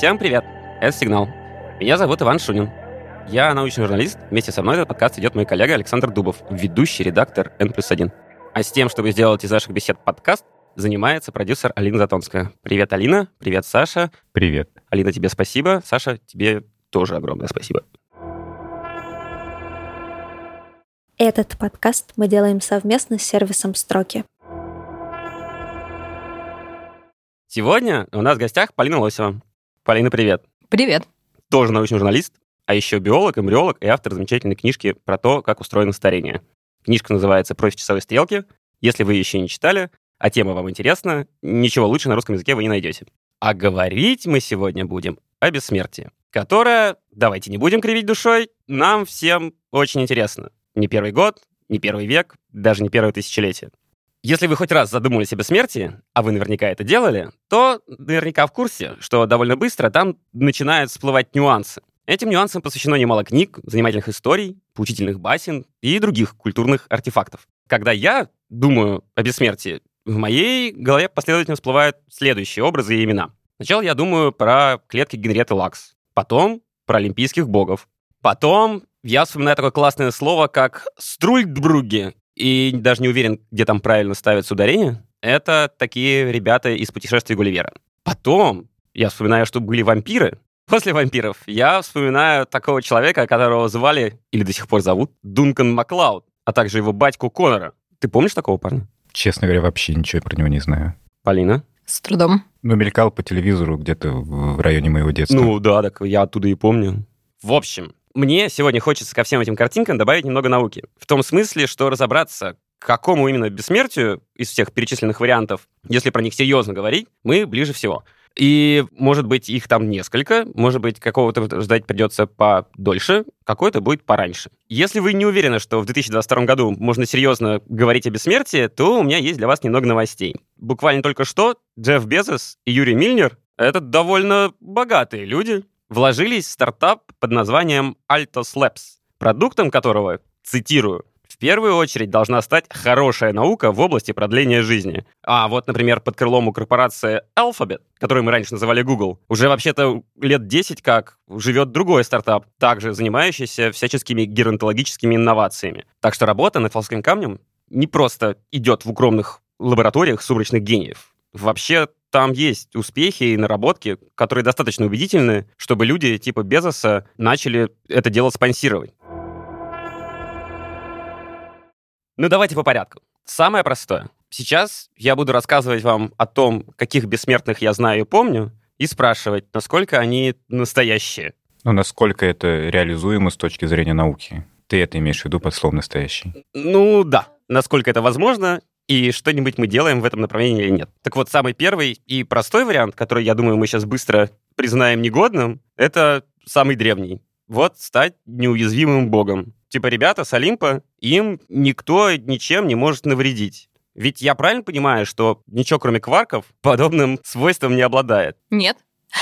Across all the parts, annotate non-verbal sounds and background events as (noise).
Всем привет! Это «Сигнал». Меня зовут Иван Шунин. Я научный журналист. Вместе со мной этот подкаст идет мой коллега Александр Дубов, ведущий редактор N плюс 1. А с тем, чтобы сделать из наших бесед подкаст, занимается продюсер Алина Затонская. Привет, Алина. Привет, Саша. Привет. Алина, тебе спасибо. Саша, тебе тоже огромное спасибо. Этот подкаст мы делаем совместно с сервисом «Строки». Сегодня у нас в гостях Полина Лосева. Полина, привет. Привет. Тоже научный журналист, а еще биолог, эмбриолог и автор замечательной книжки про то, как устроено старение. Книжка называется «Против часовой стрелки». Если вы еще не читали, а тема вам интересна, ничего лучше на русском языке вы не найдете. А говорить мы сегодня будем о бессмертии, которое, давайте не будем кривить душой, нам всем очень интересно. Не первый год, не первый век, даже не первое тысячелетие. Если вы хоть раз задумывались о бессмертии, а вы наверняка это делали, то наверняка в курсе, что довольно быстро там начинают всплывать нюансы. Этим нюансам посвящено немало книг, занимательных историй, поучительных басен и других культурных артефактов. Когда я думаю о бессмертии, в моей голове последовательно всплывают следующие образы и имена. Сначала я думаю про клетки Генриетты Лакс, потом про олимпийских богов, потом я вспоминаю такое классное слово, как «струльдбруги», и даже не уверен, где там правильно ставится ударение, это такие ребята из «Путешествий Гулливера». Потом я вспоминаю, что были вампиры. После вампиров я вспоминаю такого человека, которого звали, или до сих пор зовут, Дункан Маклауд, а также его батьку Конора. Ты помнишь такого парня? Честно говоря, вообще ничего про него не знаю. Полина? С трудом. Ну, мелькал по телевизору где-то в районе моего детства. Ну да, так я оттуда и помню. В общем, мне сегодня хочется ко всем этим картинкам добавить немного науки. В том смысле, что разобраться, к какому именно бессмертию из всех перечисленных вариантов, если про них серьезно говорить, мы ближе всего. И, может быть, их там несколько, может быть, какого-то ждать придется подольше, какой-то будет пораньше. Если вы не уверены, что в 2022 году можно серьезно говорить о бессмертии, то у меня есть для вас немного новостей. Буквально только что Джефф Безос и Юрий Мильнер — это довольно богатые люди, вложились в стартап под названием Altos Labs, продуктом которого, цитирую, в первую очередь должна стать хорошая наука в области продления жизни. А вот, например, под крылом у корпорации Alphabet, которую мы раньше называли Google, уже вообще-то лет 10 как живет другой стартап, также занимающийся всяческими геронтологическими инновациями. Так что работа над фалским камнем не просто идет в укромных лабораториях сумрачных гениев. Вообще там есть успехи и наработки, которые достаточно убедительны, чтобы люди типа Безоса начали это дело спонсировать. Ну, давайте по порядку. Самое простое. Сейчас я буду рассказывать вам о том, каких бессмертных я знаю и помню, и спрашивать, насколько они настоящие. Ну, насколько это реализуемо с точки зрения науки? Ты это имеешь в виду под словом «настоящий»? Ну, да. Насколько это возможно, и что-нибудь мы делаем в этом направлении или нет. Так вот, самый первый и простой вариант, который, я думаю, мы сейчас быстро признаем негодным, это самый древний. Вот стать неуязвимым богом. Типа ребята с Олимпа, им никто ничем не может навредить. Ведь я правильно понимаю, что ничего кроме кварков подобным свойством не обладает? Нет. (laughs)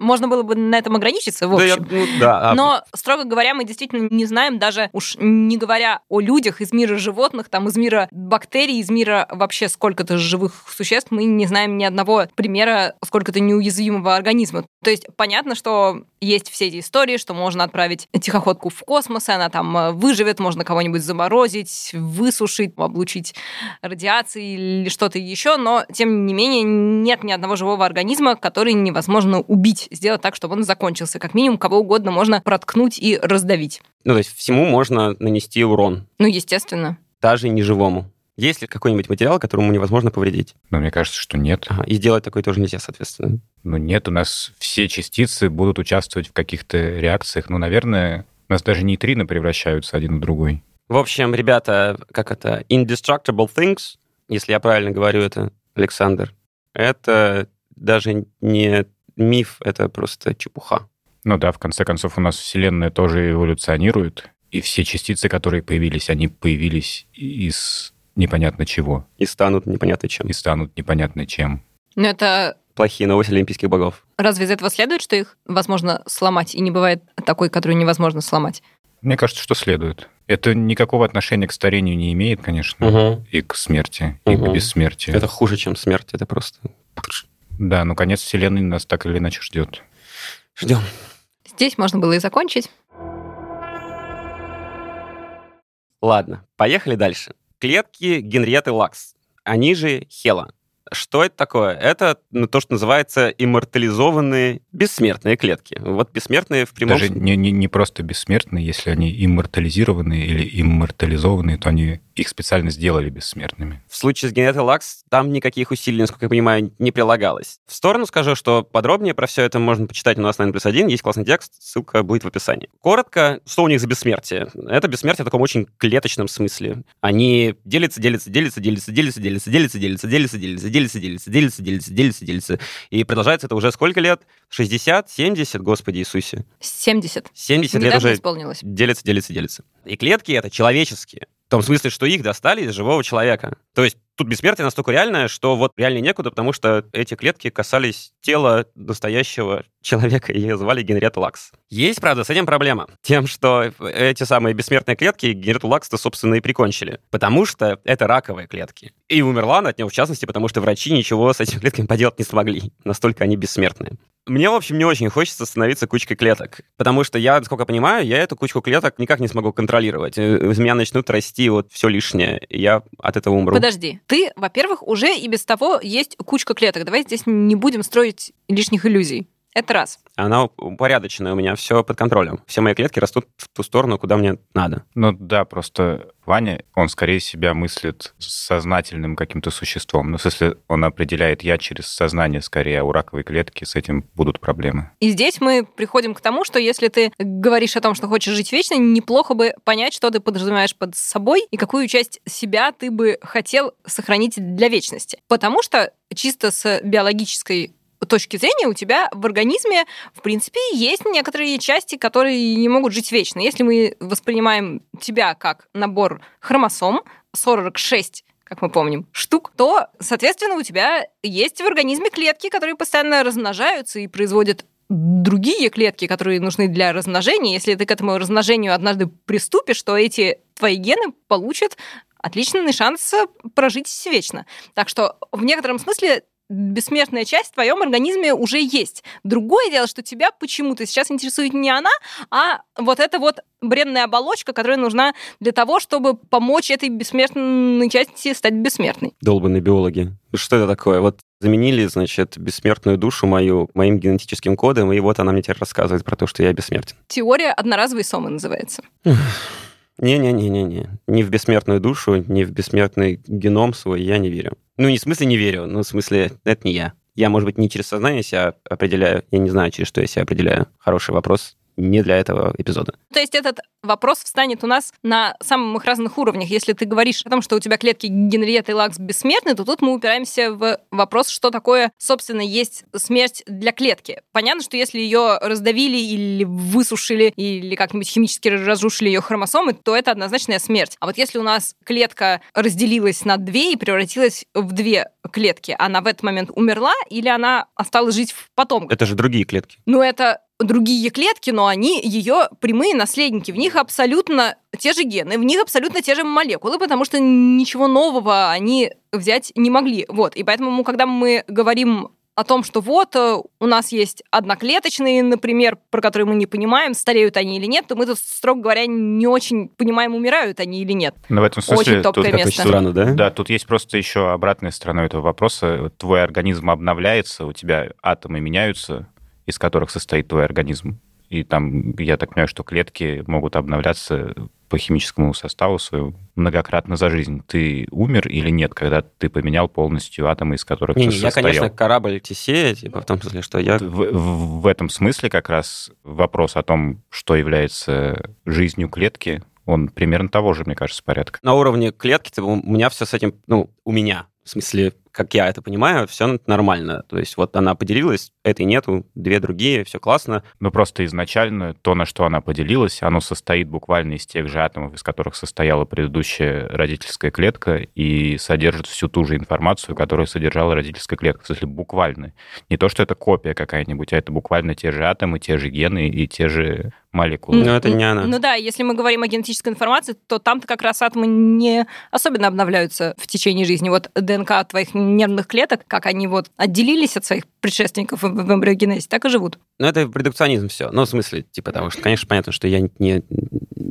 Можно было бы на этом ограничиться, в общем. Да, я, ну, да. Но, строго говоря, мы действительно не знаем, даже уж не говоря о людях из мира животных, там, из мира бактерий, из мира вообще сколько-то живых существ, мы не знаем ни одного примера сколько-то неуязвимого организма. То есть понятно, что есть все эти истории, что можно отправить тихоходку в космос, и она там э, выживет, можно кого-нибудь заморозить, высушить, облучить радиацией или что-то еще, но, тем не менее, нет ни одного живого организма, который невозможно убить, сделать так, чтобы он закончился. Как минимум, кого угодно можно проткнуть и раздавить. Ну, то есть всему можно нанести урон. Ну, естественно. Даже неживому. Есть ли какой-нибудь материал, которому невозможно повредить? Но мне кажется, что нет. Ага, и сделать такой тоже нельзя, соответственно. Ну нет, у нас все частицы будут участвовать в каких-то реакциях. Ну, наверное, у нас даже нейтрино превращаются один в другой. В общем, ребята, как это, indestructible things, если я правильно говорю это, Александр, это даже не миф, это просто чепуха. Ну да, в конце концов, у нас Вселенная тоже эволюционирует, и все частицы, которые появились, они появились из непонятно чего. И станут непонятно чем. И станут непонятно чем. Но это Плохие новости олимпийских богов. разве из этого следует, что их возможно сломать, и не бывает такой, который невозможно сломать? Мне кажется, что следует. Это никакого отношения к старению не имеет, конечно, Угу. и к смерти, и Мгм. к бессмертию. Это хуже, чем смерть, это просто... Да, ну конец Вселенной нас так или иначе ждет. Ждем. Здесь можно было и закончить. Ладно, поехали дальше. Клетки Генриеты Лакс, они же Хела. Что это такое? Это ну, то, что называется иммортализованные бессмертные клетки. Вот бессмертные в прямом... Даже не, не, не просто бессмертные, если они иммортализированные или иммортализованные, то они их специально сделали бессмертными. В случае с Генетой Лакс там никаких усилий, насколько я понимаю, не прилагалось. В сторону скажу, что подробнее про все это можно почитать у нас на N плюс 1. Есть классный текст, ссылка будет в описании. Коротко, что у них за бессмертие? Это бессмертие в таком очень клеточном смысле. Они делятся, делятся, делятся, делятся, делятся, делятся, делятся, делятся, делятся, делятся, делятся, делятся, делятся, делятся, делятся, делятся. И продолжается это уже сколько лет? 60, 70, Господи Иисусе. 70. 70 лет уже исполнилось. делятся, делятся, делятся. И клетки это человеческие. Том смысле, что их достали из живого человека. То есть тут бессмертие настолько реальное, что вот реально некуда, потому что эти клетки касались тела настоящего (laughs) человека, и ее звали Генриетта Лакс. Есть, правда, с этим проблема. Тем, что эти самые бессмертные клетки Генриетту Лакс-то, собственно, и прикончили. Потому что это раковые клетки. И умерла она от него, в частности, потому что врачи ничего с этими (laughs) клетками поделать не смогли. Настолько они бессмертные. Мне, в общем, не очень хочется становиться кучкой клеток, потому что я, насколько понимаю, я эту кучку клеток никак не смогу контролировать. Из меня начнут расти вот все лишнее, и я от этого умру. Подожди, ты, во-первых, уже и без того есть кучка клеток. Давай здесь не будем строить лишних иллюзий. Это раз. Она упорядоченная у меня, все под контролем. Все мои клетки растут в ту сторону, куда мне надо. Ну да, просто Ваня, он скорее себя мыслит сознательным каким-то существом. Ну, в смысле, он определяет я через сознание скорее, а у раковой клетки с этим будут проблемы. И здесь мы приходим к тому, что если ты говоришь о том, что хочешь жить вечно, неплохо бы понять, что ты подразумеваешь под собой и какую часть себя ты бы хотел сохранить для вечности. Потому что чисто с биологической точки зрения у тебя в организме, в принципе, есть некоторые части, которые не могут жить вечно. Если мы воспринимаем тебя как набор хромосом, 46 как мы помним, штук, то, соответственно, у тебя есть в организме клетки, которые постоянно размножаются и производят другие клетки, которые нужны для размножения. Если ты к этому размножению однажды приступишь, то эти твои гены получат отличный шанс прожить вечно. Так что в некотором смысле бессмертная часть в твоем организме уже есть. Другое дело, что тебя почему-то сейчас интересует не она, а вот эта вот бренная оболочка, которая нужна для того, чтобы помочь этой бессмертной части стать бессмертной. Долбанные биологи. Что это такое? Вот заменили, значит, бессмертную душу мою моим генетическим кодом, и вот она мне теперь рассказывает про то, что я бессмертен. Теория одноразовой сомы называется. Не-не-не-не-не. Ни в бессмертную душу, ни в бессмертный геном свой я не верю. Ну, не в смысле не верю, но в смысле это не я. Я, может быть, не через сознание себя определяю, я не знаю, через что я себя определяю. Хороший вопрос не для этого эпизода. То есть этот вопрос встанет у нас на самых разных уровнях. Если ты говоришь о том, что у тебя клетки Генриетта и Лакс бессмертны, то тут мы упираемся в вопрос, что такое, собственно, есть смерть для клетки. Понятно, что если ее раздавили или высушили, или как-нибудь химически разрушили ее хромосомы, то это однозначная смерть. А вот если у нас клетка разделилась на две и превратилась в две клетки, она в этот момент умерла или она осталась жить в потомках? Это же другие клетки. Ну, это другие клетки, но они ее прямые наследники. В них абсолютно те же гены, в них абсолютно те же молекулы, потому что ничего нового они взять не могли. Вот. И поэтому, когда мы говорим о том, что вот э, у нас есть одноклеточные, например, про которые мы не понимаем, стареют они или нет, то мы тут, строго говоря, не очень понимаем, умирают они или нет. Но в этом смысле Очень топкое тут, место. очень странно, да? Да, тут есть просто еще обратная сторона этого вопроса. Твой организм обновляется, у тебя атомы меняются, из которых состоит твой организм. И там, я так понимаю, что клетки могут обновляться по химическому составу своему многократно за жизнь. Ты умер или нет, когда ты поменял полностью атомы, из которых Не, ты не, я, состоял? конечно, корабль Тесея, типа в том смысле, что я... В, в- в этом смысле как раз вопрос о том, что является жизнью клетки, он примерно того же, мне кажется, порядка. На уровне клетки типа, у меня все с этим, ну, у меня, в смысле, как я это понимаю, все нормально. То есть вот она поделилась, этой нету, две другие, все классно. Но просто изначально то, на что она поделилась, оно состоит буквально из тех же атомов, из которых состояла предыдущая родительская клетка, и содержит всю ту же информацию, которую содержала родительская клетка. В смысле, буквально. Не то, что это копия какая-нибудь, а это буквально те же атомы, те же гены и те же молекулы. Но это не она. Ну да, если мы говорим о генетической информации, то там-то как раз атомы не особенно обновляются в течение жизни. Вот ДНК твоих нервных клеток, как они вот отделились от своих предшественников в в эмбриогенезе, так и живут. Ну, это редукционизм все. Ну, в смысле, типа того, что, конечно, понятно, что я не...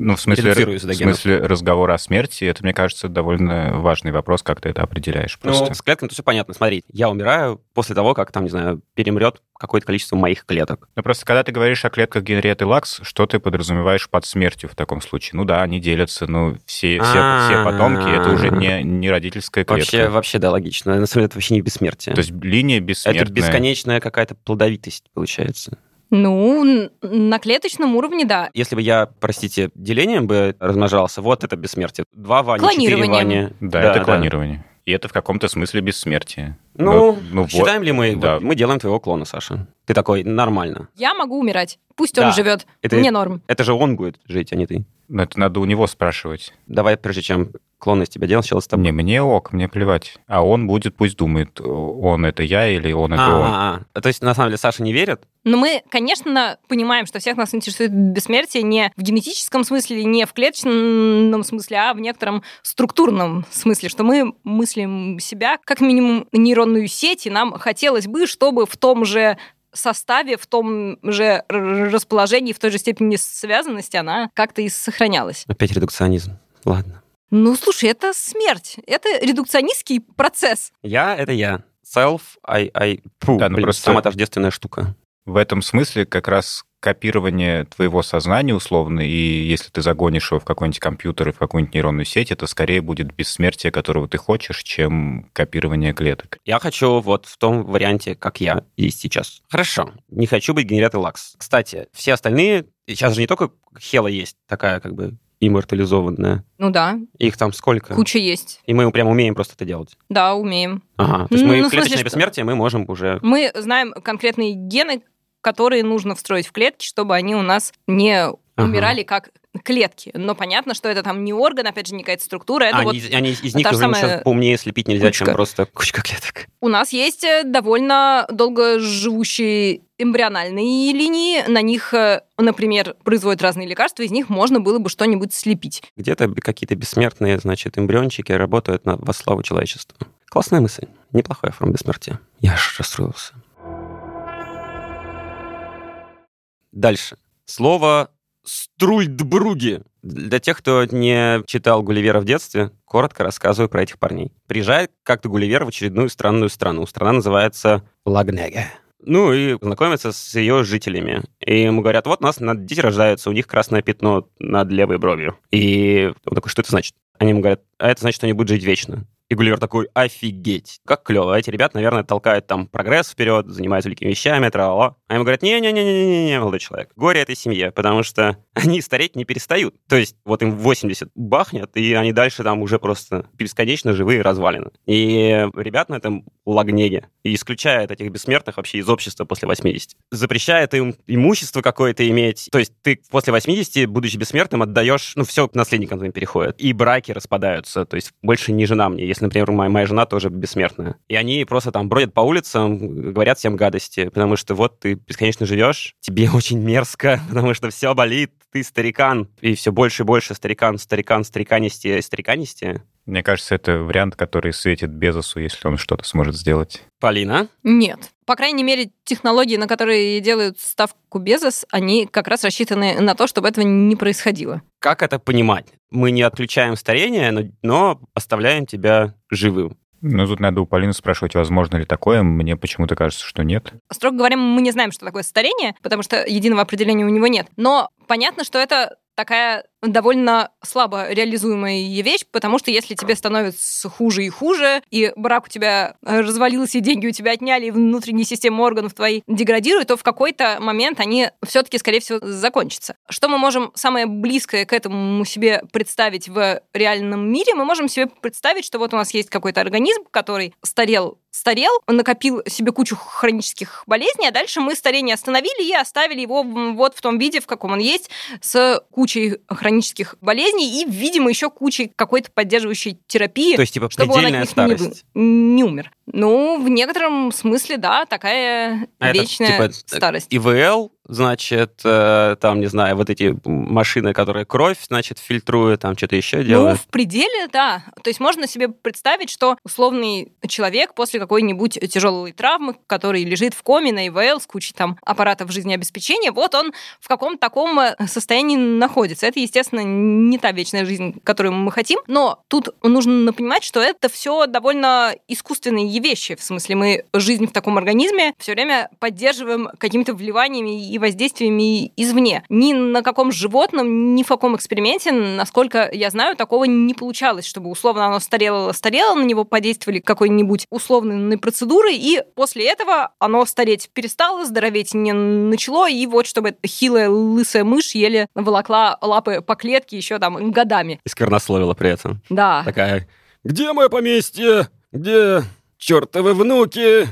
Ну, в смысле, в смысле разговора о смерти, это, мне кажется, довольно важный вопрос, как ты это определяешь просто. Ну, с клетками все понятно. Смотри, я умираю после того, как там, не знаю, перемрет какое-то количество моих клеток. Ну, просто когда ты говоришь о клетках Генриетты Лакс, что ты подразумеваешь под смертью в таком случае? Ну да, они делятся, ну все, все, все потомки, это уже не, не родительская клетка. Вообще, вообще, да, логично. На самом деле, это вообще не бессмертие. То есть линия бессмертная. это бесконечная какая-то плодовитость, получается. Ну, на клеточном уровне, да. Если бы я, простите, делением бы размножался, вот это бессмертие. Два Вани, четыре. Вани. Да, это клонирование. И это в каком-то смысле бессмертие. Ну, ну вот, считаем ли мы? да. Вот мы делаем твоего клона, Саша. Ты такой, нормально. Я могу умирать. Пусть Да. он живет. Это- Мне норм. Это же он будет жить, а не ты. Но это надо у него спрашивать. Давай, прежде чем клон из тебя делал, сначала с тобой. Не, мне ок, мне плевать. А он будет, пусть думает, он это я или он это он. А, а, а. То есть, на самом деле, Саша не верит? Но мы, конечно, понимаем, что всех нас интересует бессмертие не в генетическом смысле, не в клеточном смысле, а в некотором структурном смысле, что мы мыслим себя как минимум нейронную сеть, и нам хотелось бы, чтобы в том же составе, в том же расположении, в той же степени связанности она как-то и сохранялась. Опять редукционизм. Ладно. Ну, слушай, это смерть. Это редукционистский процесс. Я — это я. Self, I, I... Фу, Да, ну блин, просто- самая тождественная штука. В этом смысле как раз копирование твоего сознания условно, и если ты загонишь его в какой-нибудь компьютер и в какую-нибудь нейронную сеть, это скорее будет бессмертие, которого ты хочешь, чем копирование клеток. Я хочу вот в том варианте, как я есть сейчас. Хорошо. Не хочу быть генератором лакс. Кстати, все остальные... Сейчас же не только Хела есть такая как бы иммортализованная. Ну да, Их там сколько? куча есть. И мы прям умеем просто это делать. Да, умеем. Ага. То есть Ну, мы ну, смысле, клеточное что- бессмертие мы можем уже... Мы знаем конкретные гены, которые нужно встроить в клетки, чтобы они у нас не умирали как клетки. Но понятно, что это там не орган, опять же, не какая-то структура. Это А, вот они, они из них уже ничего самая поумнее слепить нельзя, чем кучка. просто кучка клеток. у нас есть э, довольно долго живущие эмбриональные линии. На них, э, например, производят разные лекарства, из них можно было бы что-нибудь слепить. Где-то какие-то бессмертные, значит, эмбриончики работают на, во славу человечества. Классная мысль. Неплохая форма бессмертия. Я аж расстроился. Дальше. Слово «струльдбруги». Для тех, кто не читал Гулливера в детстве, коротко рассказываю про этих парней. Приезжает как-то Гулливер в очередную странную страну. Страна называется Лагнега. Ну и знакомится с ее жителями. И ему говорят, вот у нас на- дети рождаются, у них красное пятно над левой бровью. И он такой, что это значит? Они ему говорят, а это значит, что они будут жить вечно. И Гулливер такой, офигеть, как клево. Эти ребята, наверное, толкают там прогресс вперед, занимаются великими вещами, тра А ему говорят, не-не-не-не-не, молодой человек, горе этой семье, потому что (laughs) они стареть не перестают. То есть вот им 80 бахнет, и они дальше там уже просто бесконечно живые развалины. И ребят на этом лагнеге и исключает этих бессмертных вообще из общества после 80. Запрещает им имущество какое-то иметь. То есть ты после 80, будучи бессмертным, отдаешь, ну, все к наследникам твоим переходит. И браки распадаются. То есть больше не жена мне. Если, например, моя, моя жена тоже бессмертная. И они просто там бродят по улицам, говорят всем гадости, потому что вот ты бесконечно живешь, тебе (laughs) очень мерзко, потому что все болит, ты старикан. И все больше и больше старикан, старикан, стариканисти, стариканисти. Мне кажется, это вариант, который светит Безосу, если он что-то сможет сделать. Полина? Нет. По крайней мере, технологии, на которые делают ставку Безос, они как раз рассчитаны на то, чтобы этого не происходило. Как это понимать? Мы не отключаем старение, но, но оставляем тебя живым. Ну, тут надо у Полины спрашивать, возможно ли такое. Мне почему-то кажется, что нет. Строго говоря, мы не знаем, что такое старение, потому что единого определения у него нет. Но понятно, что это такая довольно слабо реализуемая вещь, потому что если тебе становится хуже и хуже, и брак у тебя э, развалился, и деньги у тебя отняли, и внутренние системы органов твои деградируют, то в какой-то момент они все-таки, скорее всего, закончатся. Что мы можем самое близкое к этому себе представить в реальном мире? Мы можем себе представить, что вот у нас есть какой-то организм, который старел старел, он накопил себе кучу хронических болезней, а дальше мы старение остановили и оставили его вот в том виде, в каком он есть, с кучей хронических болезней и, видимо, еще кучей какой-то поддерживающей терапии, То есть, типа, чтобы он от них не, не умер. Ну, в некотором смысле, да, такая А это, вечная типа, старость. ИВЛ, значит, э, там, не знаю, вот эти машины, которые кровь, значит, фильтруют, там что-то еще Ну, делают. в пределе, да. То есть можно себе представить, что условный человек после какой-нибудь тяжелой травмы, который лежит в коме на ИВЛ с кучей там аппаратов жизнеобеспечения, вот он в каком-то таком э, состоянии находится. Это, естественно, не та вечная жизнь, которую мы хотим, но тут нужно понимать, что это все довольно искусственные вещи. В смысле, мы жизнь в таком организме все время поддерживаем какими-то вливаниями и воздействиями извне. Ни на каком животном, ни в каком эксперименте, насколько я знаю, такого не получалось, чтобы условно оно старело, старело, на него подействовали какой-нибудь условной процедурой, и после этого оно стареть перестало, здороветь не начало, и вот чтобы эта хилая лысая мышь еле волокла лапы по клетке еще там годами. И сквернословила при этом. Да. Такая, где мое поместье? Где чертовы внуки?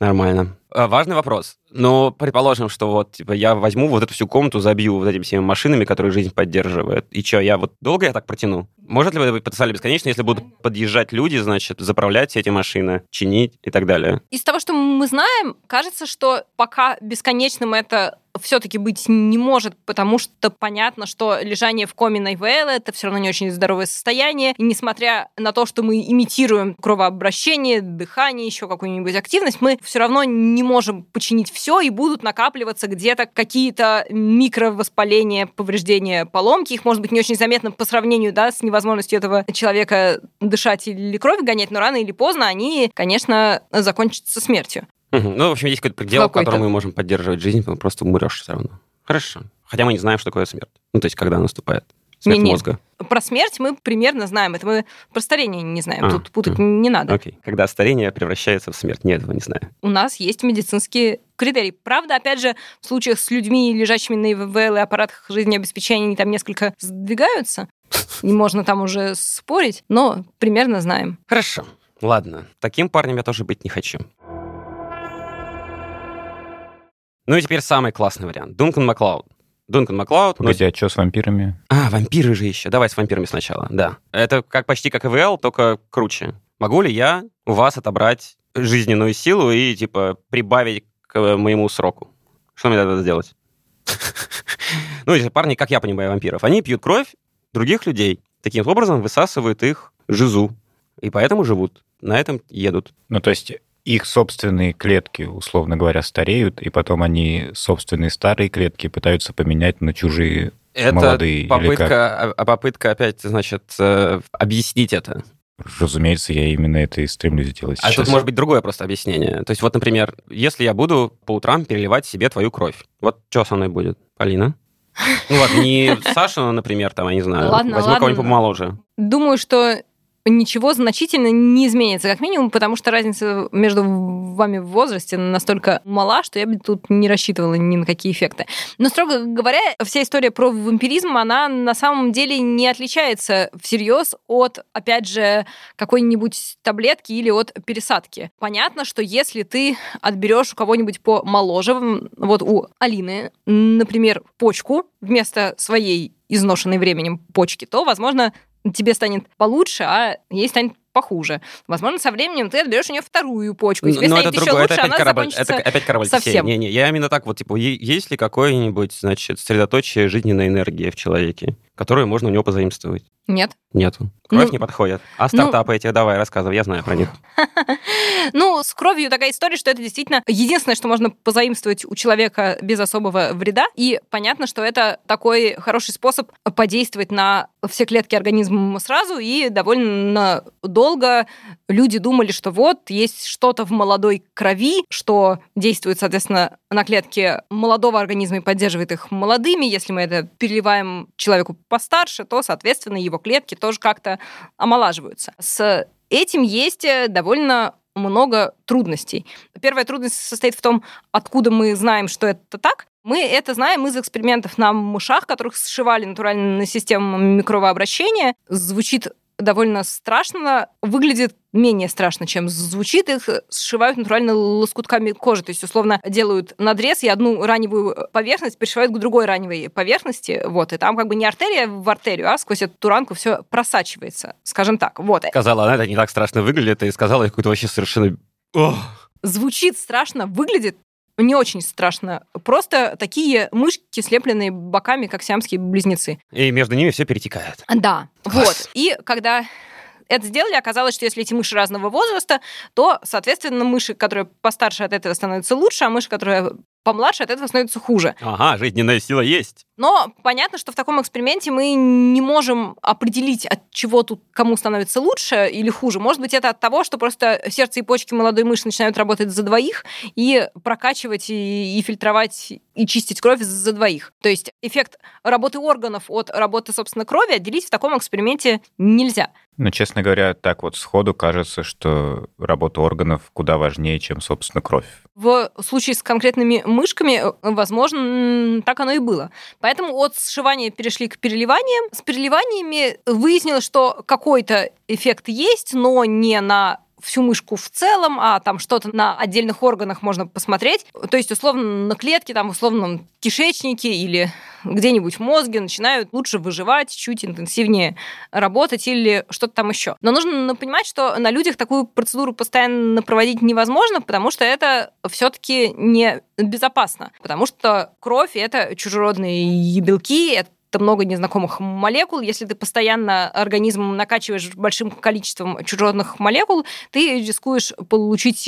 Нормально. А, Важный вопрос. Но предположим, что вот типа я возьму вот эту всю комнату, забью вот этими всеми машинами, которые жизнь поддерживают. И что, я вот долго я так протяну? Может ли это быть потенциально бесконечно, если будут подъезжать люди, значит, заправлять эти машины, чинить и так далее? Из того, что мы знаем, кажется, что пока бесконечным это все-таки быть не может, потому что понятно, что лежание в коме на ИВЛ это все равно не очень здоровое состояние. И несмотря на то, что мы имитируем кровообращение, дыхание, еще какую-нибудь активность, мы все равно не можем починить все, и будут накапливаться где-то какие-то микровоспаления, повреждения, поломки. Их может быть не очень заметно по сравнению да, с невозможностью этого человека дышать или кровь гонять, но рано или поздно они, конечно, закончатся смертью. Ну, в общем, есть какой-то предел, в котором мы можем поддерживать жизнь, потом просто умрешь все равно. Хорошо. Хотя мы не знаем, что такое смерть. Ну, то есть, когда наступает смерть Не-не. мозга. Про смерть мы примерно знаем. Это мы про старение не знаем. А, Тут путать м. не надо. Окей. Когда старение превращается в смерть. Нет, этого не знаю. У нас есть медицинские критерии. Правда, опять же, в случаях с людьми, лежащими на ИВЛ и аппаратах жизнеобеспечения, они там несколько сдвигаются. (laughs) И можно там уже спорить, но примерно знаем. Хорошо. Ладно. Таким парнем я тоже быть не хочу. Ну и теперь самый классный вариант. Дункан Маклауд. Дункан Маклауд... ну, Погоди, а что с вампирами? А, вампиры же еще. Давай с вампирами сначала, да. Это как почти как ИВЛ, только круче. Могу ли я у вас отобрать жизненную силу и, типа, прибавить к моему сроку? Что мне надо сделать? (laughs) Ну, эти парни, как я понимаю вампиров, они пьют кровь других людей. Таким образом высасывают их жизу. И поэтому живут. На этом едут. Ну, то есть их собственные клетки, условно говоря, стареют, и потом они собственные старые клетки пытаются поменять на чужие Это молодые попытка, а- а попытка опять, значит, э, объяснить это. Разумеется, я именно это и стремлюсь сделать А сейчас. тут может быть другое просто объяснение. То есть вот, например, если я буду по утрам переливать себе твою кровь, вот что со мной будет, Полина? Ну ладно, не Саша, например, там, я не знаю, Ладно, возьму ладно. кого-нибудь помоложе. Думаю, что ничего значительно не изменится, как минимум, потому что разница между вами в возрасте настолько мала, что я бы тут не рассчитывала ни на какие эффекты. Но, строго говоря, вся история про вампиризм, она на самом деле не отличается всерьез от, опять же, какой-нибудь таблетки или от пересадки. Понятно, что если ты отберешь у кого-нибудь помоложе, вот у Алины, например, почку вместо своей изношенной временем почки, то, возможно, тебе станет получше, а ей станет похуже. Возможно, со временем ты отберешь у нее вторую почку, и тебе Но станет это еще другое, лучше, это опять она корабль, закончится... это опять корабль совсем. Не, не, я именно так вот, типа, есть ли какое-нибудь, значит, средоточие жизненной энергии в человеке, которую можно у него позаимствовать? Нет. Нету. Кровь Ну, не подходит. А стартапы эти, давай, рассказывай, я знаю про них. (laughs) Ну, с кровью такая история, что это действительно единственное, что можно позаимствовать у человека без особого вреда. И понятно, что это такой хороший способ подействовать на все клетки организма сразу. И довольно долго люди думали, что вот есть что-то в молодой крови, что действует, соответственно, на клетки молодого организма и поддерживает их молодыми. Если мы это переливаем человеку постарше, то, соответственно, его клетки тоже как-то омолаживаются. С этим есть э, довольно много трудностей. Первая трудность состоит в том, откуда мы знаем, что это так. Мы это знаем из экспериментов на мышах, которых сшивали натурально на систему микровообращения. Звучит довольно страшно, выглядит менее страшно, чем звучит. Их сшивают натурально лоскутками кожи. То есть, условно, делают надрез и одну раневую поверхность пришивают к другой раневой поверхности. Вот. И там как бы не артерия в артерию, а сквозь эту ранку все просачивается, скажем так. Вот. Сказала она, это не так страшно выглядит, и сказала какую-то вообще совершенно... Ох. Звучит страшно, выглядит не очень страшно. Просто такие мышки, слепленные боками, как сиамские близнецы. И между ними все перетекает. Да, Класс. вот. И когда это сделали, оказалось, что если эти мыши разного возраста, то, соответственно, мыши, которые постарше от этого становятся лучше, а мыши, которые помладше от этого становится хуже. Ага, жизненная сила есть. Но понятно, что в таком эксперименте мы не можем определить, от чего тут кому становится лучше или хуже. Может быть, это от того, что просто сердце и почки молодой мыши начинают работать за двоих и прокачивать, и, и фильтровать, и чистить кровь за двоих. То есть эффект работы органов от работы, собственно, крови отделить в таком эксперименте нельзя. Ну, честно говоря, так вот сходу кажется, что работа органов куда важнее, чем, собственно, кровь. В случае с конкретными мышками, э, возможно, так оно и было. Поэтому от сшивания перешли к переливаниям. С переливаниями выяснилось, что какой-то эффект есть, но не на всю мышку в целом, а там что-то на отдельных органах можно посмотреть. То есть, условно, на клетке, там, условно, кишечнике или где-нибудь в мозге начинают лучше выживать, чуть интенсивнее работать или что-то там еще. Но нужно понимать, что на людях такую процедуру постоянно проводить невозможно, потому что это все-таки не безопасно. Потому что кровь — это чужеродные белки, это много незнакомых молекул. Если ты постоянно организм накачиваешь большим количеством чужеродных молекул, ты рискуешь получить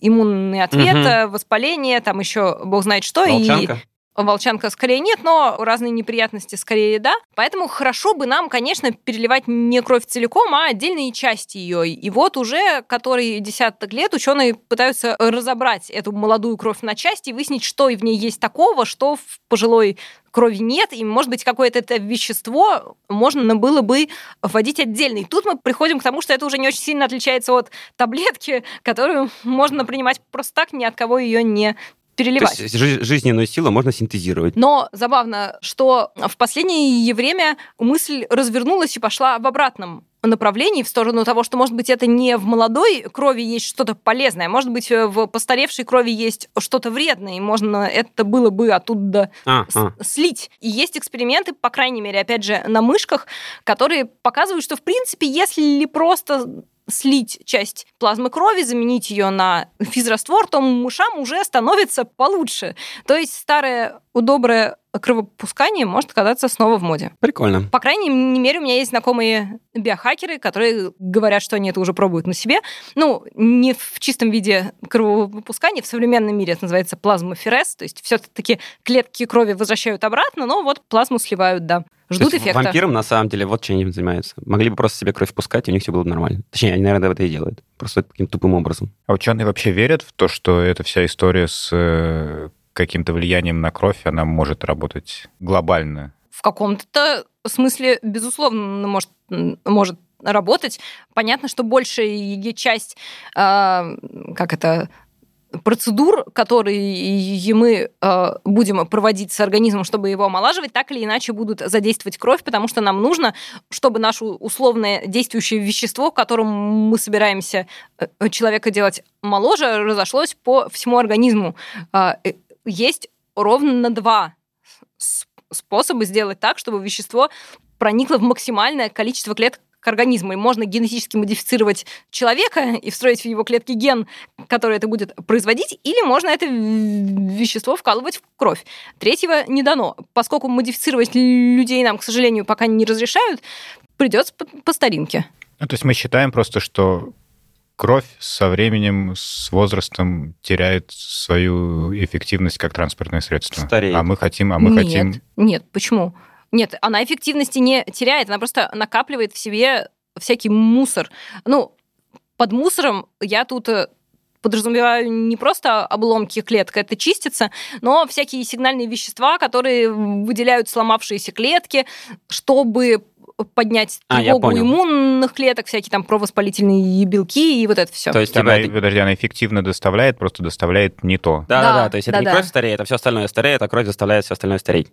иммунный ответ, угу. воспаление, там еще бог знает что. Волчанка. И волчанка скорее нет, но разные неприятности скорее да. Поэтому хорошо бы нам, конечно, переливать не кровь целиком, а отдельные части ее. И вот уже который десяток лет ученые пытаются разобрать эту молодую кровь на части и выяснить, что в ней есть такого, что в пожилой крови нет, и, может быть, какое-то это вещество можно было бы вводить отдельно. И тут мы приходим к тому, что это уже не очень сильно отличается от таблетки, которую можно принимать просто так, ни от кого ее не переливать. То есть жизненную силу можно синтезировать. Но забавно, что в последнее время мысль развернулась и пошла в обратном направлении, в сторону того, что, может быть, это не в молодой крови есть что-то полезное, может быть, в постаревшей крови есть что-то вредное, и можно это было бы оттуда а, а. слить. И есть эксперименты, по крайней мере, опять же, на мышках, которые показывают, что, в принципе, если просто слить часть плазмы крови, заменить ее на физраствор, то мышам уже становится получше. То есть старое удоброе кровопускание может оказаться снова в моде. Прикольно. По крайней мере, у меня есть знакомые биохакеры, которые говорят, что они это уже пробуют на себе. Ну, не в чистом виде кровопускания, в современном мире это называется плазмоферез, то есть все-таки клетки крови возвращают обратно, но вот плазму сливают, да. Ждут То есть эффекта. Вампирам, на самом деле, вот чем они занимаются. Могли бы просто себе кровь пускать, и у них все было бы нормально. Точнее, они, наверное, это и делают. Просто каким-то тупым образом. А ученые вообще верят в то, что эта вся история с э, каким-то влиянием на кровь, она может работать глобально? В каком-то смысле, безусловно, может, может работать. Понятно, что большая часть, э, как это, процедур, которые мы э, будем проводить с организмом, чтобы его омолаживать, так или иначе будут задействовать кровь, потому что нам нужно, чтобы наше условное действующее вещество, которым мы собираемся э, человека делать моложе, разошлось по всему организму. Э, э есть ровно два способа сделать так, чтобы вещество проникло в максимальное количество клеток организма. И можно генетически модифицировать человека и встроить в его клетки ген, который это будет производить, или можно это вещество вкалывать в кровь. Третьего не дано. Поскольку модифицировать людей нам, к сожалению, пока не разрешают, придется по, по старинке. Ну, то есть мы считаем просто, что кровь со временем, с возрастом теряет свою эффективность как транспортное средство. Стареет. А мы хотим, а мы нет, хотим. Нет, почему? Нет, она эффективности не теряет, она просто накапливает в себе всякий мусор. Ну, под мусором я тут э, подразумеваю не просто обломки клеток, это чистится, но всякие сигнальные вещества, которые выделяют сломавшиеся клетки, чтобы поднять а, тревогу иммунных клеток, всякие там провоспалительные белки и вот это все. То есть она, это... подожди, она эффективно доставляет, просто доставляет не то. Да, да, да. То есть это да, не да. кровь стареет, а все остальное стареет, а кровь заставляет все остальное стареть.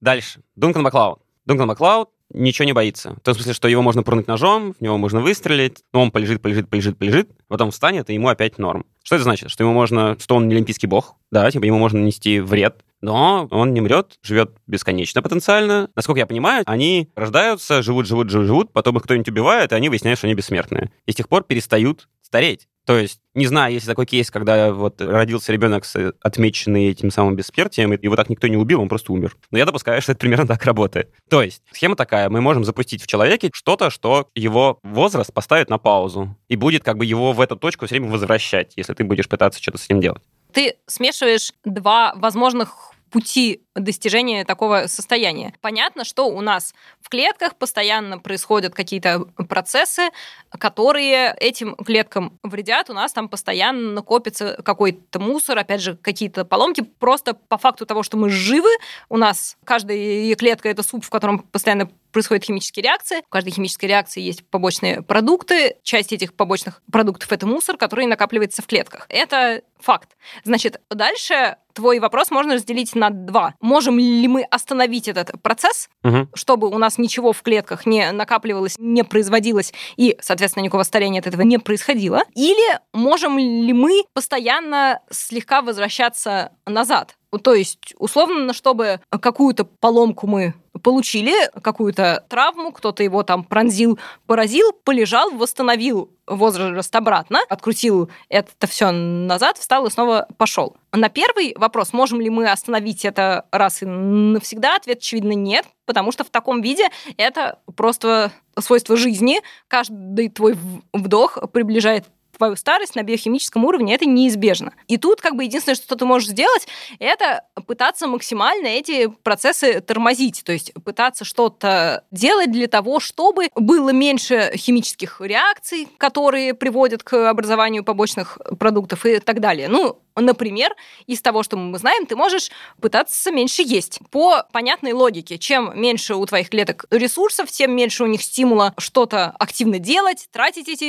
Дальше. Дункан Маклауд. Дункан Маклауд ничего не боится. В том смысле, что его можно пронуть ножом, в него можно выстрелить, но он полежит, полежит, полежит, полежит, потом встанет, и ему опять норм. Что это значит? Что ему можно, что он не олимпийский бог, да, типа ему можно нанести вред, но он не мрет, живет бесконечно потенциально. Насколько я понимаю, они рождаются, живут, живут, живут, живут, потом их кто-нибудь убивает, и они выясняют, что они бессмертные. И с тех пор перестают стареть. То есть, не знаю, если такой кейс, когда вот родился ребенок с отмеченный этим самым бессмертием, и его так никто не убил, он просто умер. Но я допускаю, что это примерно так работает. То есть, схема такая, мы можем запустить в человеке что-то, что его возраст поставит на паузу, и будет как бы его в эту точку все время возвращать, если ты будешь пытаться что-то с ним делать. Ты смешиваешь два возможных пути достижения такого состояния. Понятно, что у нас в клетках постоянно происходят какие-то процессы, которые этим клеткам вредят. У нас там постоянно накопится какой-то мусор, опять же, какие-то поломки. Просто по факту того, что мы живы, у нас каждая клетка — это суп, в котором постоянно происходят химические реакции. В каждой химической реакции есть побочные продукты. Часть этих побочных продуктов — это мусор, который накапливается в клетках. Это факт. Значит, дальше твой вопрос можно разделить на два. Можем ли мы остановить этот процесс, Угу. чтобы у нас ничего в клетках не накапливалось, не производилось, и, соответственно, никакого старения от этого не происходило? Или можем ли мы постоянно слегка возвращаться назад? То есть, условно, чтобы какую-то поломку мы получили, какую-то травму, кто-то его там пронзил, поразил, полежал, восстановил возраст обратно, открутил это все назад, встал и снова пошел. На первый вопрос, можем ли мы остановить это раз и навсегда, ответ, очевидно, нет, потому что в таком виде это просто свойство жизни. Каждый твой вдох приближает твою старость на биохимическом уровне, это неизбежно. И тут как бы единственное, что ты можешь сделать, это пытаться максимально эти процессы тормозить, то есть пытаться что-то делать для того, чтобы было меньше химических реакций, которые приводят к образованию побочных продуктов и так далее. Ну, Например, из того, что мы знаем, ты можешь пытаться меньше есть. По понятной логике, чем меньше у твоих клеток ресурсов, тем меньше у них стимула что-то активно делать, тратить эти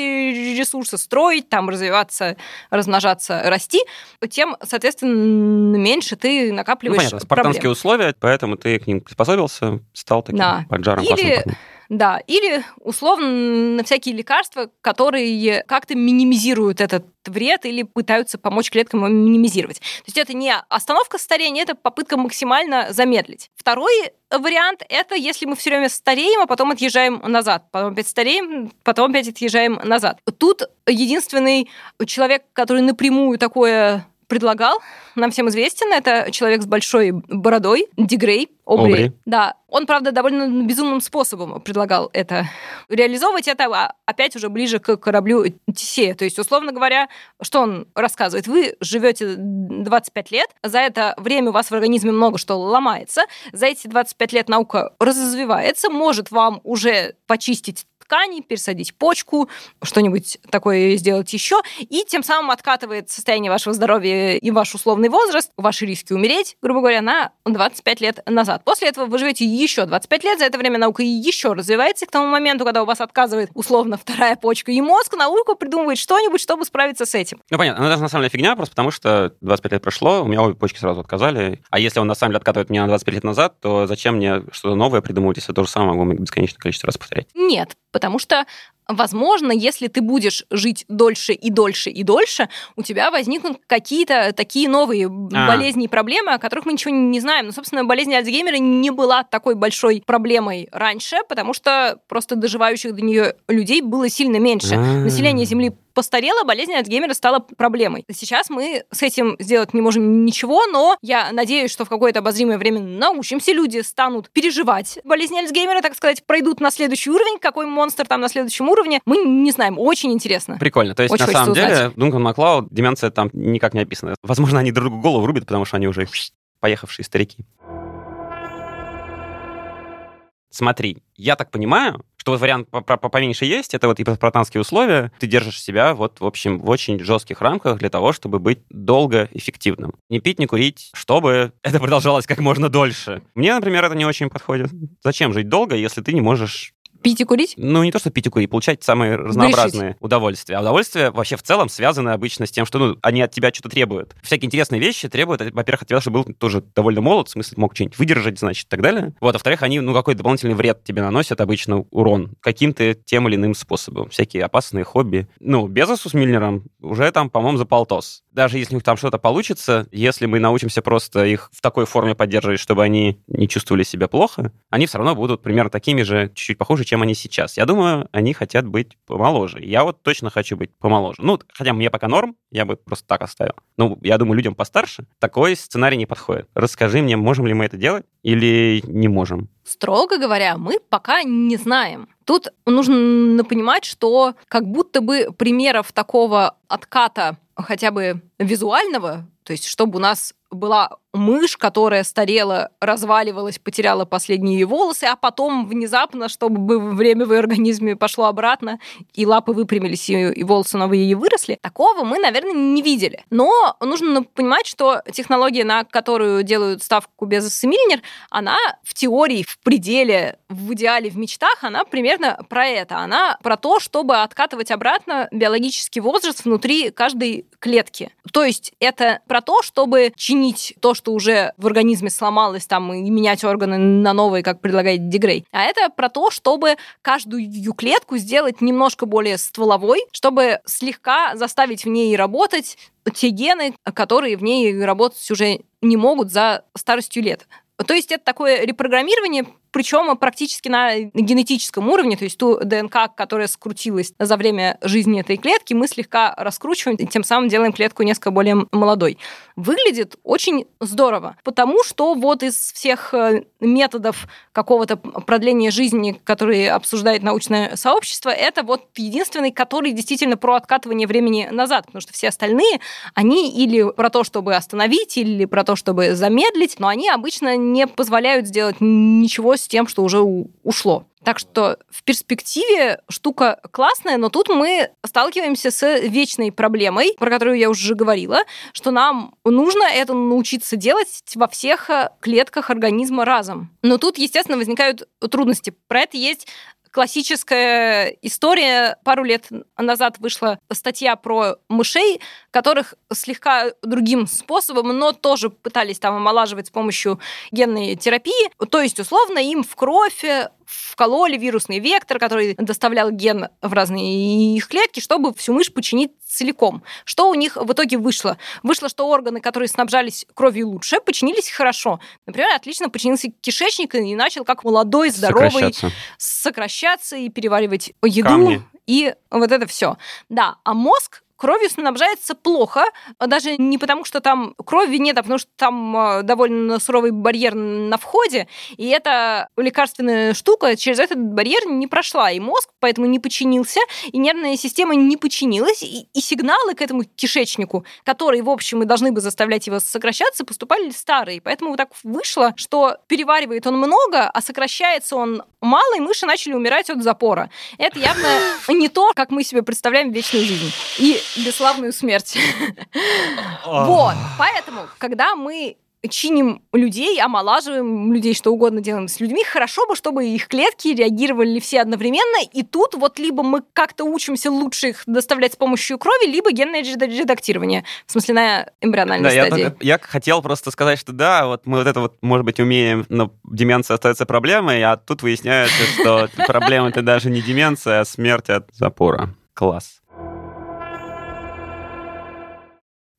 ресурсы, строить, там развиваться, размножаться, расти, тем, соответственно, меньше ты Ну, накапливаешь понятно, спартанские проблем. условия, поэтому ты к ним приспособился, стал таким Да. поджаром, Или- парнем. Да, или условно на всякие лекарства, которые как-то минимизируют этот вред или пытаются помочь клеткам его минимизировать. То есть это не остановка старения, это попытка максимально замедлить. Второй вариант – это если мы все время стареем, а потом отъезжаем назад, потом опять стареем, потом опять отъезжаем назад. Тут единственный человек, который напрямую такое предлагал, нам всем известен, это человек с большой бородой, Дигрей, Обри. Обри. Да, он, правда, довольно безумным способом предлагал это реализовывать. Это а, опять уже ближе к кораблю Тесея. То есть, условно говоря, что он рассказывает? Вы живете 25 лет, за это время у вас в организме много что ломается, за эти 25 лет наука развивается, может вам уже почистить ткани, пересадить почку, что-нибудь такое сделать еще, и тем самым откатывает состояние вашего здоровья и ваш условный возраст, ваши риски умереть, грубо говоря, на 25 лет назад. После этого вы живете еще 25 лет, за это время наука еще развивается, и к тому моменту, когда у вас отказывает условно вторая почка и мозг, наука придумывает что-нибудь, чтобы справиться с этим. Ну, понятно, но это же на самом деле фигня, просто потому что 25 лет прошло, у меня обе почки сразу отказали. А если он на самом деле откатывает меня на 25 лет назад, то зачем мне что-то новое придумывать, если то же самое могу бесконечное количество раз повторять? Нет, потому что Возможно, если ты будешь жить дольше и дольше и дольше, у тебя возникнут какие-то такие новые А. болезни и проблемы, о которых мы ничего не знаем. Но, собственно, болезнь Альцгеймера не была такой большой проблемой раньше, потому что просто доживающих до нее людей было сильно меньше. А. Население Земли постарело, болезнь Альцгеймера стала проблемой. Сейчас мы с этим сделать не можем ничего, но я надеюсь, что в какое-то обозримое время научимся, люди станут переживать болезнь Альцгеймера, так сказать, пройдут на следующий уровень, какой монстр там на следующем уровне, мы не знаем. Очень интересно. Прикольно. То есть, Очень на самом деле, Дункан Маклауд, деменция там никак не описана. Возможно, они друг другу голову рубят, потому что они уже поехавшие старики. Смотри, я так понимаю, что вот вариант по- по- поменьше есть, это вот и спартанские условия. Ты держишь себя вот, в общем, в очень жестких рамках для того, чтобы быть долго эффективным. Не пить, не курить, чтобы это продолжалось как можно дольше. Мне, например, это не очень подходит. Зачем жить долго, если ты не можешь Пить и курить? Ну, не то, что пить и курить, получать самые разнообразные удовольствия. А удовольствия вообще в целом связаны обычно с тем, что ну, они от тебя что-то требуют. Всякие интересные вещи требуют, во-первых, от тебя, чтобы был тоже довольно молод, в смысле, мог что-нибудь выдержать, значит, и так далее. Вот, а во-вторых, они, ну, какой дополнительный вред тебе наносят, обычно урон, каким-то тем или иным способом. Всякие опасные хобби. Ну, Безосу с Мильнером уже там, по-моему, за полтос. Даже если у них там что-то получится, если мы научимся просто их в такой форме поддерживать, чтобы они не чувствовали себя плохо, они все равно будут примерно такими же, чуть-чуть похуже, чем они сейчас. Я думаю, они хотят быть помоложе. Я вот точно хочу быть помоложе. Ну, хотя мне пока норм, я бы просто так оставил. Ну, я думаю, людям постарше такой сценарий не подходит. Расскажи мне, можем ли мы это делать или не можем? Строго говоря, мы пока не знаем. Тут нужно понимать, что как будто бы примеров такого отката хотя бы визуального, то есть чтобы у нас была мышь, которая старела, разваливалась, потеряла последние ее волосы, а потом внезапно, чтобы время в ее организме пошло обратно, и лапы выпрямились, и волосы новые ей выросли. Такого мы, наверное, не видели. Но нужно понимать, что технология, на которую делают ставку Безос и она в теории, в пределе, в идеале, в мечтах, она примерно про это. Она про то, чтобы откатывать обратно биологический возраст внутри каждой клетки. То есть это про то, чтобы чинить то, что уже в организме сломалось, там, и менять органы на новые, как предлагает Дегрей. А это про то, чтобы каждую клетку сделать немножко более стволовой, чтобы слегка заставить в ней работать те гены, которые в ней работать уже не могут за старостью лет. То есть это такое репрограммирование причем практически на генетическом уровне, то есть ту ДНК, которая скрутилась за время жизни этой клетки, мы слегка раскручиваем, и тем самым делаем клетку несколько более молодой. Выглядит очень здорово, потому что вот из всех э, методов какого-то продления жизни, которые обсуждает научное сообщество, это вот единственный, который действительно про откатывание времени назад, потому что все остальные, они или про то, чтобы остановить, или про то, чтобы замедлить, но они обычно не позволяют сделать ничего с тем, что уже ушло. Так что в перспективе штука классная, но тут мы сталкиваемся с вечной проблемой, про которую я уже говорила, что нам нужно это научиться делать во всех клетках организма разом. Но тут, естественно, возникают трудности. Про это есть классическая история. Пару лет назад вышла статья про мышей, которых слегка другим способом, но тоже пытались там омолаживать с помощью генной терапии. То есть, условно, им в кровь вкололи вирусный вектор, который доставлял ген в разные их клетки, чтобы всю мышь починить целиком. Что у них в итоге вышло? Вышло, что органы, которые снабжались кровью лучше, починились хорошо. Например, отлично починился кишечник и начал как молодой, здоровый сокращаться, сокращаться и переваривать еду. Камни. И вот это все. Да, а мозг кровью снабжается плохо, даже не потому, что там крови нет, а потому что там э, довольно суровый барьер на входе, и эта лекарственная штука через этот барьер не прошла, и мозг поэтому не починился, и нервная система не починилась, и, и сигналы к этому кишечнику, которые, в общем, и должны бы заставлять его сокращаться, поступали старые. Поэтому вот так вышло, что переваривает он много, а сокращается он мало, и мыши начали умирать от запора. Это явно не то, как мы себе представляем вечную жизнь. И бесславную смерть. (laughs) Вот. Поэтому, когда мы чиним людей, омолаживаем людей, что угодно делаем с людьми, хорошо бы, чтобы их клетки реагировали все одновременно, и тут вот либо мы как-то учимся лучше их доставлять с помощью крови, либо генное редактирование, в смысле на эмбриональной да, стадии. Я, я хотел просто сказать, что да, вот мы вот это вот, может быть, умеем, но деменция остается проблемой, а тут выясняется, что (laughs) проблема это даже не деменция, а смерть от запора. Класс.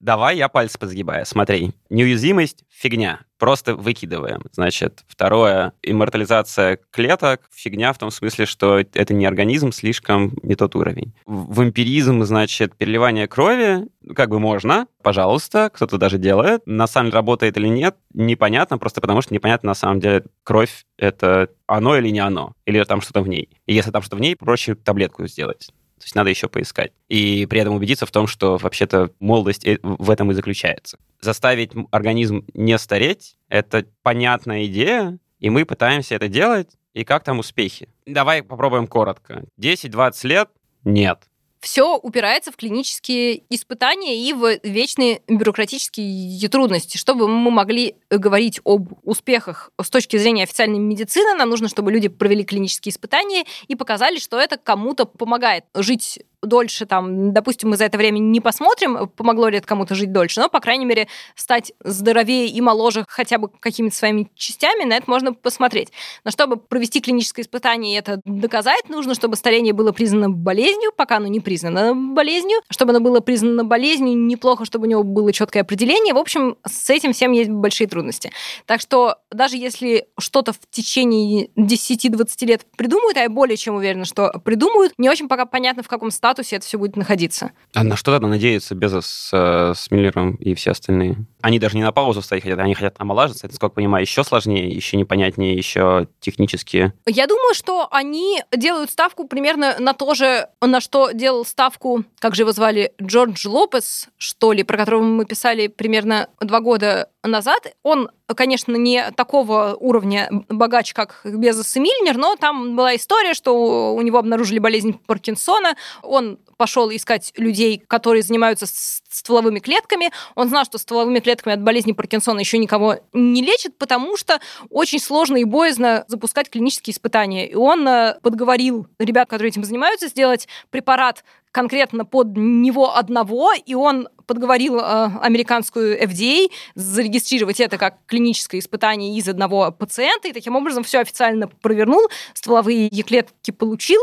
Давай я пальцы позагибаю. Смотри, неуязвимость — фигня. Просто выкидываем. Значит, второе, иммортализация клеток — фигня в том смысле, что это не организм, слишком не тот уровень. Вампиризм, значит, переливание крови, как бы можно, пожалуйста, кто-то даже делает. На самом деле работает или нет, непонятно, просто потому что непонятно на самом деле, кровь — это оно или не оно, или там что-то в ней. И если там что-то в ней, проще таблетку сделать. То есть надо еще поискать. И при этом убедиться в том, что вообще-то молодость э, в этом и заключается. Заставить организм не стареть — это понятная идея, и мы пытаемся это делать. И как там успехи? Давай попробуем коротко. 10-20 лет — нет. Все упирается в клинические испытания и в вечные бюрократические трудности. Чтобы мы могли говорить об успехах с точки зрения официальной медицины, нам нужно, чтобы люди провели клинические испытания и показали, что это кому-то помогает жить дольше, там, допустим, мы за это время не посмотрим, помогло ли это кому-то жить дольше, но, по крайней мере, стать здоровее и моложе хотя бы какими-то своими частями, на это можно посмотреть. Но чтобы провести клиническое испытание и это доказать, нужно, чтобы старение было признано болезнью, пока оно не признано болезнью. Чтобы оно было признано болезнью, неплохо, чтобы у него было четкое определение. В общем, с этим всем есть большие трудности. Так что даже если что-то в течение 10-20 лет придумают, а я более чем уверена, что придумают, не очень пока понятно, в каком статусе статусе это все будет находиться. А на что тогда надеются Безос с, э, с Миллером и все остальные? Они даже не на паузу стоять хотят, они хотят омолажиться. Это, сколько понимаю, еще сложнее, еще непонятнее, еще технически. Я думаю, что они делают ставку примерно на то же, на что делал ставку, как же его звали, Джордж Лопес, что ли, про которого мы писали примерно два года назад. Он, конечно, не такого уровня богач, как Безос и Мильнер, но там была история, что у него обнаружили болезнь Паркинсона. Он пошел искать людей, которые занимаются стволовыми клетками. Он знал, что стволовыми клетками от болезни Паркинсона еще никого не лечат, потому что очень сложно и боязно запускать клинические испытания. И он э, подговорил ребят, которые этим занимаются, сделать препарат конкретно под него одного, и он подговорил э, американскую FDA зарегистрировать это как клиническое испытание из одного пациента, и таким образом все официально провернул, стволовые клетки получил.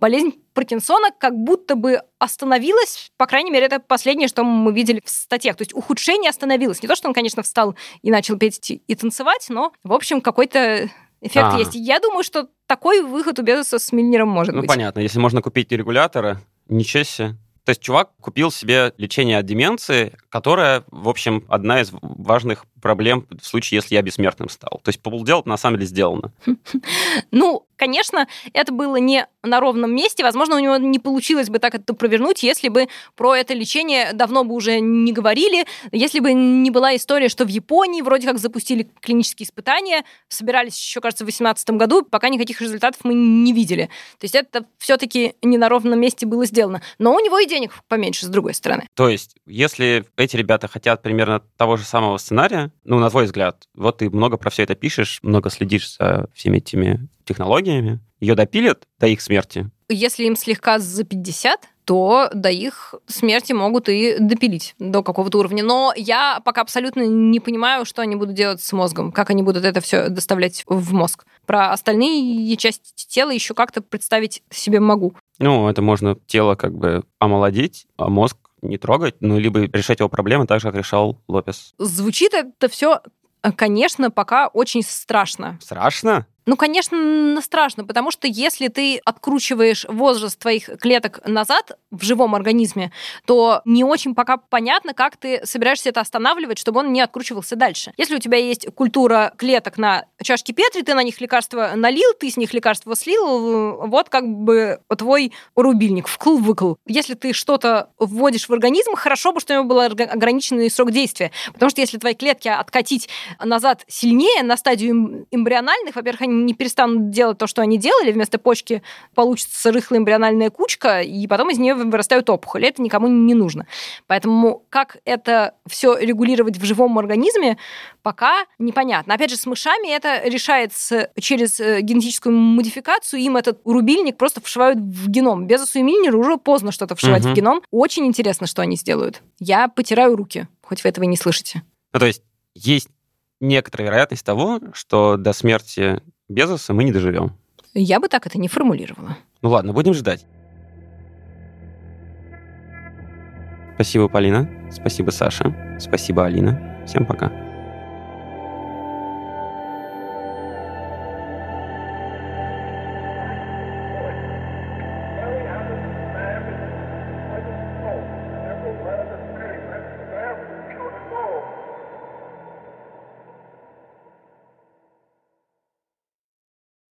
Болезнь Паркинсона как будто бы остановилась, по крайней мере, это последнее, что мы видели в статьях. То есть ухудшение остановилось. Не то, что он, конечно, встал и начал петь и танцевать, но, в общем, какой-то эффект а. есть. Я думаю, что такой выход у Безоса с Мильнером может ну, быть. Ну, понятно. Если можно купить регулятора, Ничего себе. То есть чувак купил себе лечение от деменции, которая, в общем, одна из важных проблем в случае, если я бессмертным стал. То есть полдела на самом деле сделано. (laughs) Ну, конечно, это было не на ровном месте. Возможно, у него не получилось бы так это провернуть, если бы про это лечение давно бы уже не говорили, если бы не была история, что в Японии вроде как запустили клинические испытания, собирались еще, кажется, в 2018 году, пока никаких результатов мы не видели. То есть это все-таки не на ровном месте было сделано. Но у него и денег поменьше, с другой стороны. То есть, если эти ребята хотят примерно того же самого сценария, ну, на твой взгляд, вот ты много про все это пишешь, много следишь за всеми этими технологиями, ее допилят до их смерти? Если им слегка за 50, то до их смерти могут и допилить до какого-то уровня. Но я пока абсолютно не понимаю, что они будут делать с мозгом, как они будут это все доставлять в мозг. Про остальные части тела еще как-то представить себе могу. Ну, это можно тело как бы омолодить, а мозг не трогать, ну, либо решать его проблемы так же, как решал Лопес. Звучит это все, конечно, пока очень страшно. Страшно? Ну, конечно, страшно, потому что если ты откручиваешь возраст твоих клеток назад в живом организме, то не очень пока понятно, как ты собираешься это останавливать, чтобы он не откручивался дальше. Если у тебя есть культура клеток на чашке Петри, ты на них лекарства налил, ты с них лекарства слил, вот как бы твой рубильник, вкл-выкл. Если ты что-то вводишь в организм, хорошо бы, что у него был ограниченный срок действия. Потому что если твои клетки откатить назад сильнее на стадию эмбриональных, во-первых, они не перестанут делать то, что они делали, вместо почки получится рыхлая эмбриональная кучка, и потом из нее вырастают опухоли. Это никому не нужно. Поэтому как это все регулировать в живом организме, пока непонятно. Опять же, с мышами это решается через э, генетическую модификацию. Им этот рубильник просто вшивают в геном. Без Миллеру уже поздно что-то вшивать угу. в геном. Очень интересно, что они сделают. Я потираю руки, хоть вы этого не слышите. Ну, то есть есть некоторая вероятность того, что до смерти Безоса мы не доживем. Я бы так это не формулировала. Ну ладно, будем ждать. Спасибо, Полина. Спасибо, Саша. Спасибо, Алина. Всем пока.